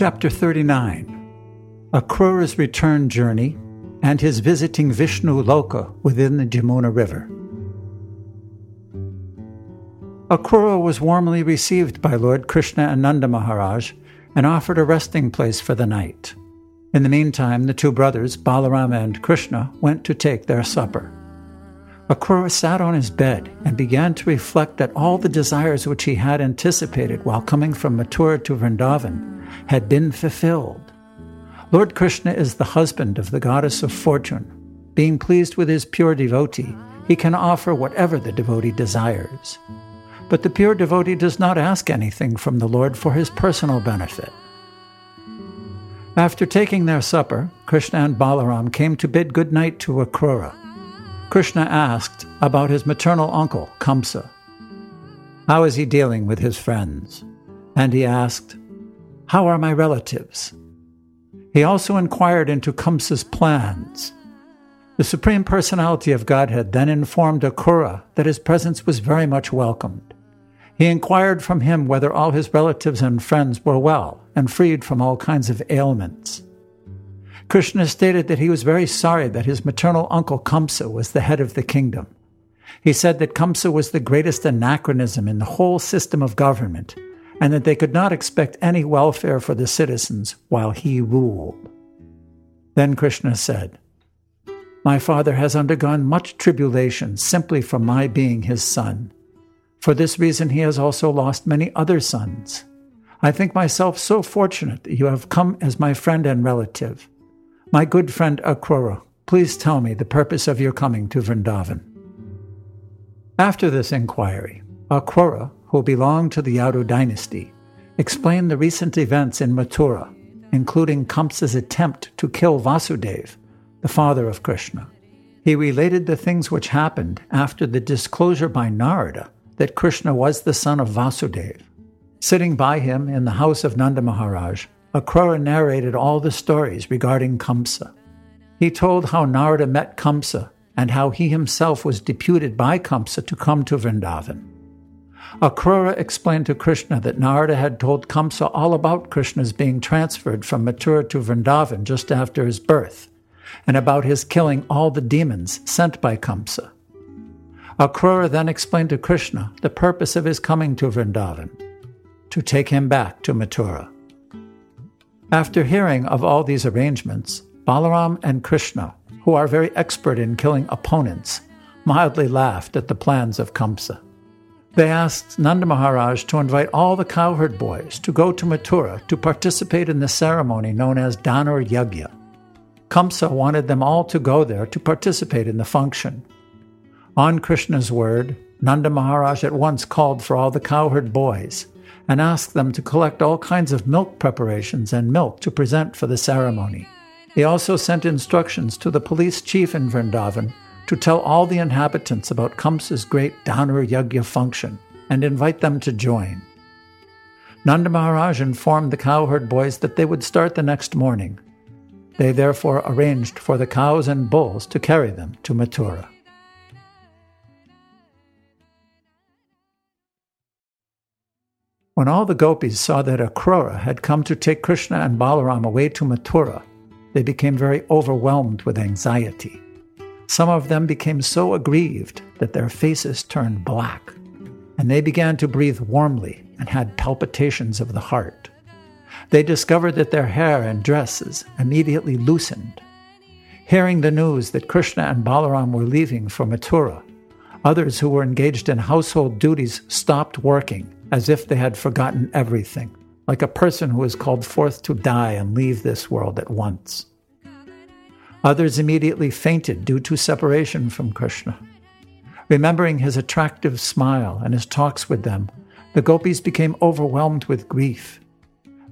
Chapter 39 Akrura's return journey and his visiting Vishnu Loka within the Jamuna River. Akrura was warmly received by Lord Krishna and Nanda Maharaj and offered a resting place for the night. In the meantime, the two brothers, Balarama and Krishna, went to take their supper. Akrura sat on his bed and began to reflect that all the desires which he had anticipated while coming from Mathura to Vrindavan had been fulfilled. Lord Krishna is the husband of the goddess of fortune. Being pleased with his pure devotee, he can offer whatever the devotee desires. But the pure devotee does not ask anything from the Lord for his personal benefit. After taking their supper, Krishna and Balaram came to bid good night to Akrura. Krishna asked about his maternal uncle, Kamsa. How is he dealing with his friends? And he asked, How are my relatives? He also inquired into Kamsa's plans. The Supreme Personality of Godhead then informed Akrura that his presence was very much welcomed. He inquired from him whether all his relatives and friends were well and freed from all kinds of ailments. Krishna stated that he was very sorry that his maternal uncle Kamsa was the head of the kingdom. He said that Kamsa was the greatest anachronism in the whole system of government, and that they could not expect any welfare for the citizens while he ruled. Then Krishna said, My father has undergone much tribulation simply from my being his son. For this reason, he has also lost many other sons. I think myself so fortunate that you have come as my friend and relative. My good friend Akrura, please tell me the purpose of your coming to Vrindavan. After this inquiry, Akrura, who belonged to the Yadu dynasty, explained the recent events in Mathura, including Kamsa's attempt to kill Vasudev, the father of Krishna. He related the things which happened after the disclosure by Narada that Krishna was the son of Vasudev. Sitting by him in the house of Nanda Maharaj, Akrura narrated all the stories regarding Kamsa. He told how Narada met Kamsa and how he himself was deputed by Kamsa to come to Vrindavan. Akrura explained to Krishna that Narada had told Kamsa all about Krishna's being transferred from Mathura to Vrindavan just after his birth, and about his killing all the demons sent by Kamsa. Akrura then explained to Krishna the purpose of his coming to Vrindavan to take him back to Mathura. After hearing of all these arrangements, Balaram and Krishna, who are very expert in killing opponents, mildly laughed at the plans of Kamsa. They asked Nanda Maharaj to invite all the cowherd boys to go to Mathura to participate in the ceremony known as Dhanur Yagya. Kamsa wanted them all to go there to participate in the function. On Krishna's word, Nanda Maharaj at once called for all the cowherd boys and asked them to collect all kinds of milk preparations and milk to present for the ceremony. He also sent instructions to the police chief in Vrindavan to tell all the inhabitants about Kamsa's great Dhanur Yagya function and invite them to join. Nanda Maharaj informed the cowherd boys that they would start the next morning. They therefore arranged for the cows and bulls to carry them to Mathura. When all the gopis saw that Akrura had come to take Krishna and Balaram away to Mathura, they became very overwhelmed with anxiety. Some of them became so aggrieved that their faces turned black, and they began to breathe warmly and had palpitations of the heart. They discovered that their hair and dresses immediately loosened. Hearing the news that Krishna and Balaram were leaving for Mathura, others who were engaged in household duties stopped working as if they had forgotten everything, like a person who is called forth to die and leave this world at once. Others immediately fainted due to separation from Krishna. Remembering his attractive smile and his talks with them, the gopis became overwhelmed with grief.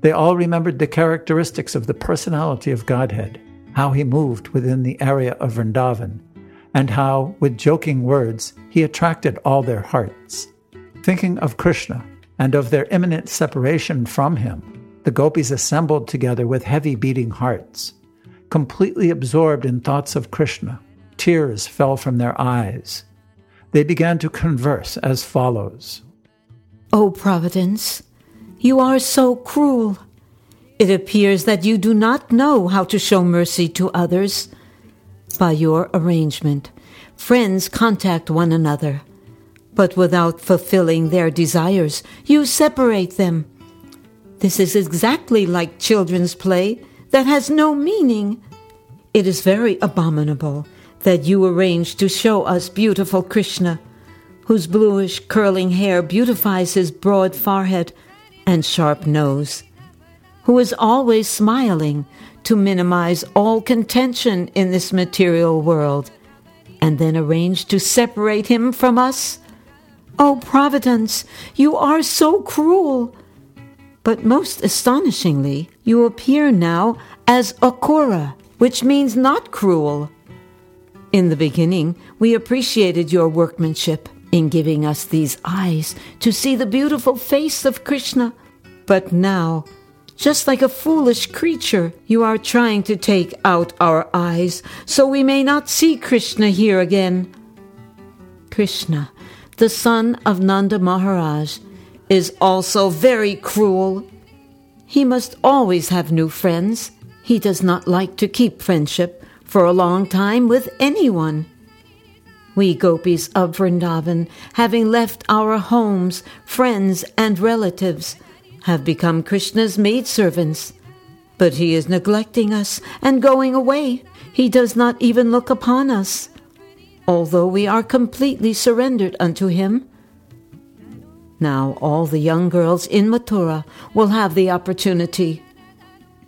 They all remembered the characteristics of the personality of Godhead, how he moved within the area of Vrindavan, and how, with joking words, he attracted all their hearts. Thinking of Krishna and of their imminent separation from him, the gopis assembled together with heavy beating hearts. Completely absorbed in thoughts of Krishna, tears fell from their eyes. They began to converse as follows O Providence, you are so cruel. It appears that you do not know how to show mercy to others. By your arrangement, friends contact one another, but without fulfilling their desires, you separate them. This is exactly like children's play that has no meaning. It is very abominable that you arrange to show us beautiful Krishna, whose bluish curling hair beautifies his broad forehead and sharp nose, who is always smiling to minimize all contention in this material world, and then arrange to separate him from us? Oh, Providence, you are so cruel! But most astonishingly, you appear now as Akrura, which means not cruel. In the beginning, we appreciated your workmanship in giving us these eyes to see the beautiful face of Krishna. But now, just like a foolish creature, you are trying to take out our eyes so we may not see Krishna here again. Krishna, the son of Nanda Maharaj, is also very cruel. He must always have new friends. He does not like to keep friendship for a long time with anyone. We gopis of Vrindavan, having left our homes, friends, and relatives, have become Krishna's maidservants. But he is neglecting us and going away. He does not even look upon us, although we are completely surrendered unto him. Now all the young girls in Mathura will have the opportunity.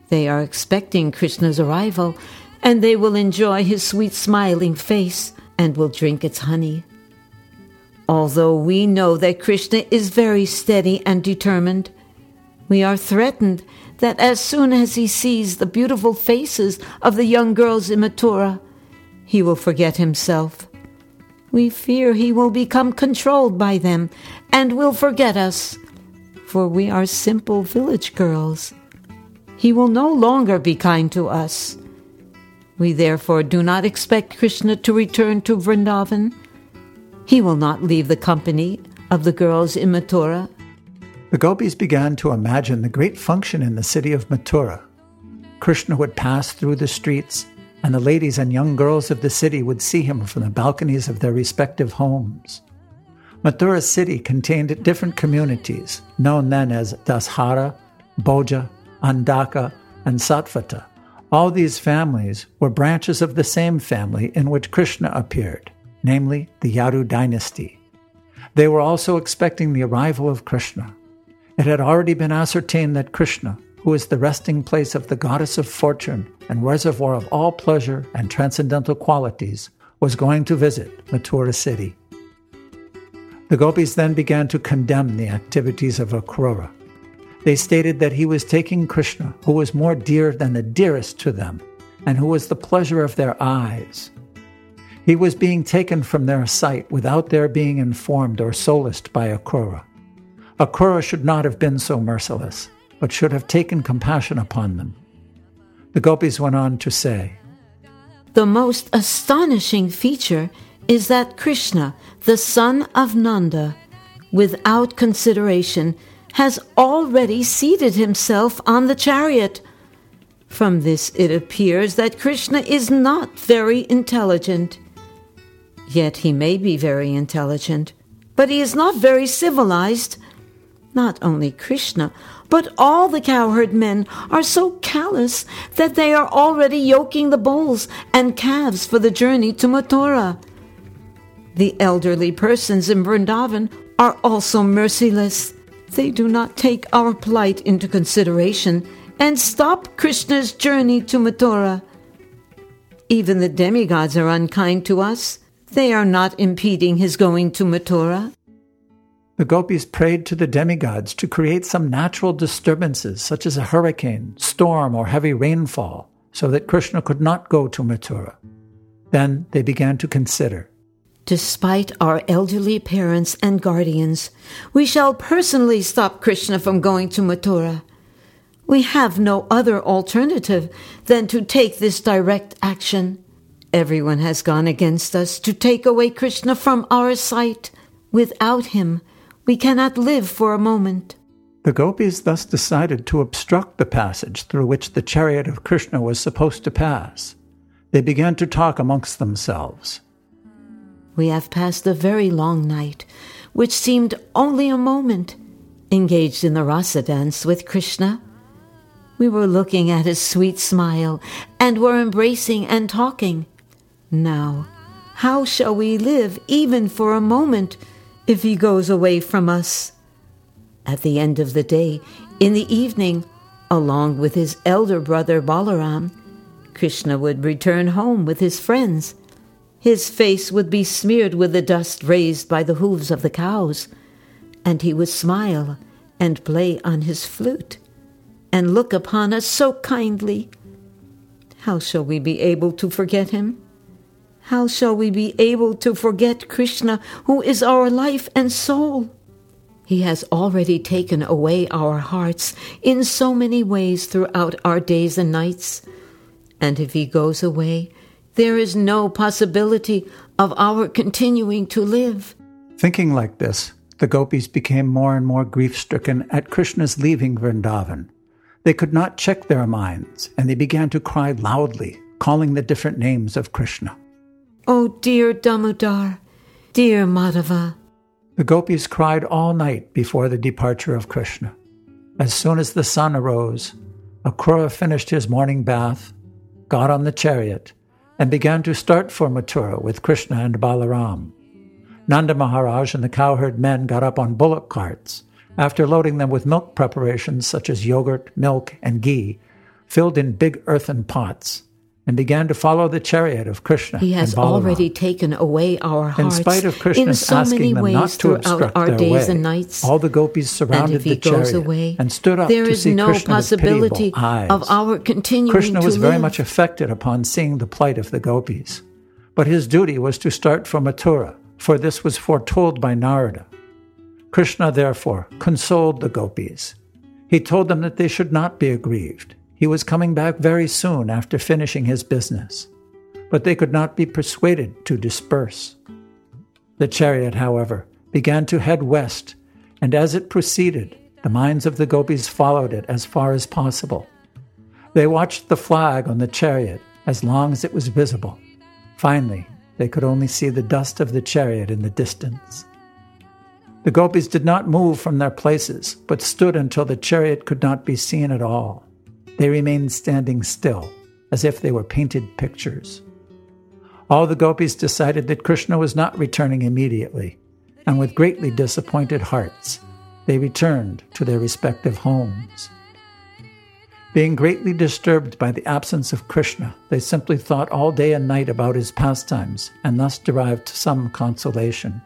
They are expecting Krishna's arrival, and they will enjoy his sweet smiling face and will drink its honey. Although we know that Krishna is very steady and determined, we are threatened that as soon as he sees the beautiful faces of the young girls in Mathura, he will forget himself we fear he will become controlled by them and will forget us, for we are simple village girls. He will no longer be kind to us. We therefore do not expect Krishna to return to Vrindavan. He will not leave the company of the girls in Mathura. The gopis began to imagine the great function in the city of Mathura. Krishna would pass through the streets and the ladies and young girls of the city would see him from the balconies of their respective homes. Mathura city contained different communities, known then as Dashara, Bhoja, Andaka, and Satvata. All these families were branches of the same family in which Krishna appeared, namely the Yadu dynasty. They were also expecting the arrival of Krishna. It had already been ascertained that Krishna, who is the resting place of the goddess of fortune and reservoir of all pleasure and transcendental qualities, was going to visit Mathura city. The gopis then began to condemn the activities of Akrura. They stated that he was taking Krishna, who was more dear than the dearest to them, and who was the pleasure of their eyes. He was being taken from their sight without their being informed or solaced by Akrura. Akrura should not have been so merciless but should have taken compassion upon them. The gopis went on to say, The most astonishing feature is that Krishna, the son of Nanda, without consideration, has already seated himself on the chariot. From this it appears that Krishna is not very intelligent. Yet he may be very intelligent, but he is not very civilized. Not only Krishna, but all the cowherd men are so callous that they are already yoking the bulls and calves for the journey to Mathura. The elderly persons in Vrindavan are also merciless. They do not take our plight into consideration and stop Krishna's journey to Mathura. Even the demigods are unkind to us. They are not impeding his going to Mathura. The gopis prayed to the demigods to create some natural disturbances, such as a hurricane, storm, or heavy rainfall, so that Krishna could not go to Mathura. Then they began to consider. Despite our elderly parents and guardians, we shall personally stop Krishna from going to Mathura. We have no other alternative than to take this direct action. Everyone has gone against us to take away Krishna from our sight. Without him, we cannot live for a moment. The gopis thus decided to obstruct the passage through which the chariot of Krishna was supposed to pass. They began to talk amongst themselves. We have passed a very long night, which seemed only a moment, engaged in the rasa dance with Krishna. We were looking at his sweet smile and were embracing and talking. Now, how shall we live even for a moment if he goes away from us? At the end of the day, in the evening, along with his elder brother Balaram, Krishna would return home with his friends. His face would be smeared with the dust raised by the hooves of the cows, and he would smile and play on his flute and look upon us so kindly. How shall we be able to forget him? How shall we be able to forget Krishna, who is our life and soul? He has already taken away our hearts in so many ways throughout our days and nights. And if he goes away, there is no possibility of our continuing to live. Thinking like this, the gopis became more and more grief stricken at Krishna's leaving Vrindavan. They could not check their minds, and they began to cry loudly, calling the different names of Krishna. Oh, dear Damodar, dear Madhava, the gopis cried all night before the departure of Krishna. As soon as the sun arose, Akrura finished his morning bath, got on the chariot, and began to start for Mathura with Krishna and Balaram. Nanda Maharaj and the cowherd men got up on bullock carts. After loading them with milk preparations such as yogurt, milk, and ghee, filled in big earthen pots, and began to follow the chariot of Krishna. He has already taken away our hearts. In spite of Krishna so asking them not to obstruct our their days way, and nights, all the gopis surrounded the chariot away, and stood up there to is see no Krishna possibility of our continuing Krishna was very live. much affected upon seeing the plight of the gopis, but his duty was to start for Mathura, for this was foretold by Narada. Krishna therefore consoled the gopis. He told them that they should not be aggrieved. He was coming back very soon after finishing his business but they could not be persuaded to disperse. The chariot, however, began to head west, and as it proceeded, the minds of the gopis followed it as far as possible. They watched the flag on the chariot as long as it was visible. Finally, they could only see the dust of the chariot in the distance. The gopis did not move from their places, but stood until the chariot could not be seen at all. They remained standing still, as if they were painted pictures. All the gopis decided that Krishna was not returning immediately, and with greatly disappointed hearts, they returned to their respective homes. Being greatly disturbed by the absence of Krishna, they simply thought all day and night about his pastimes and thus derived some consolation.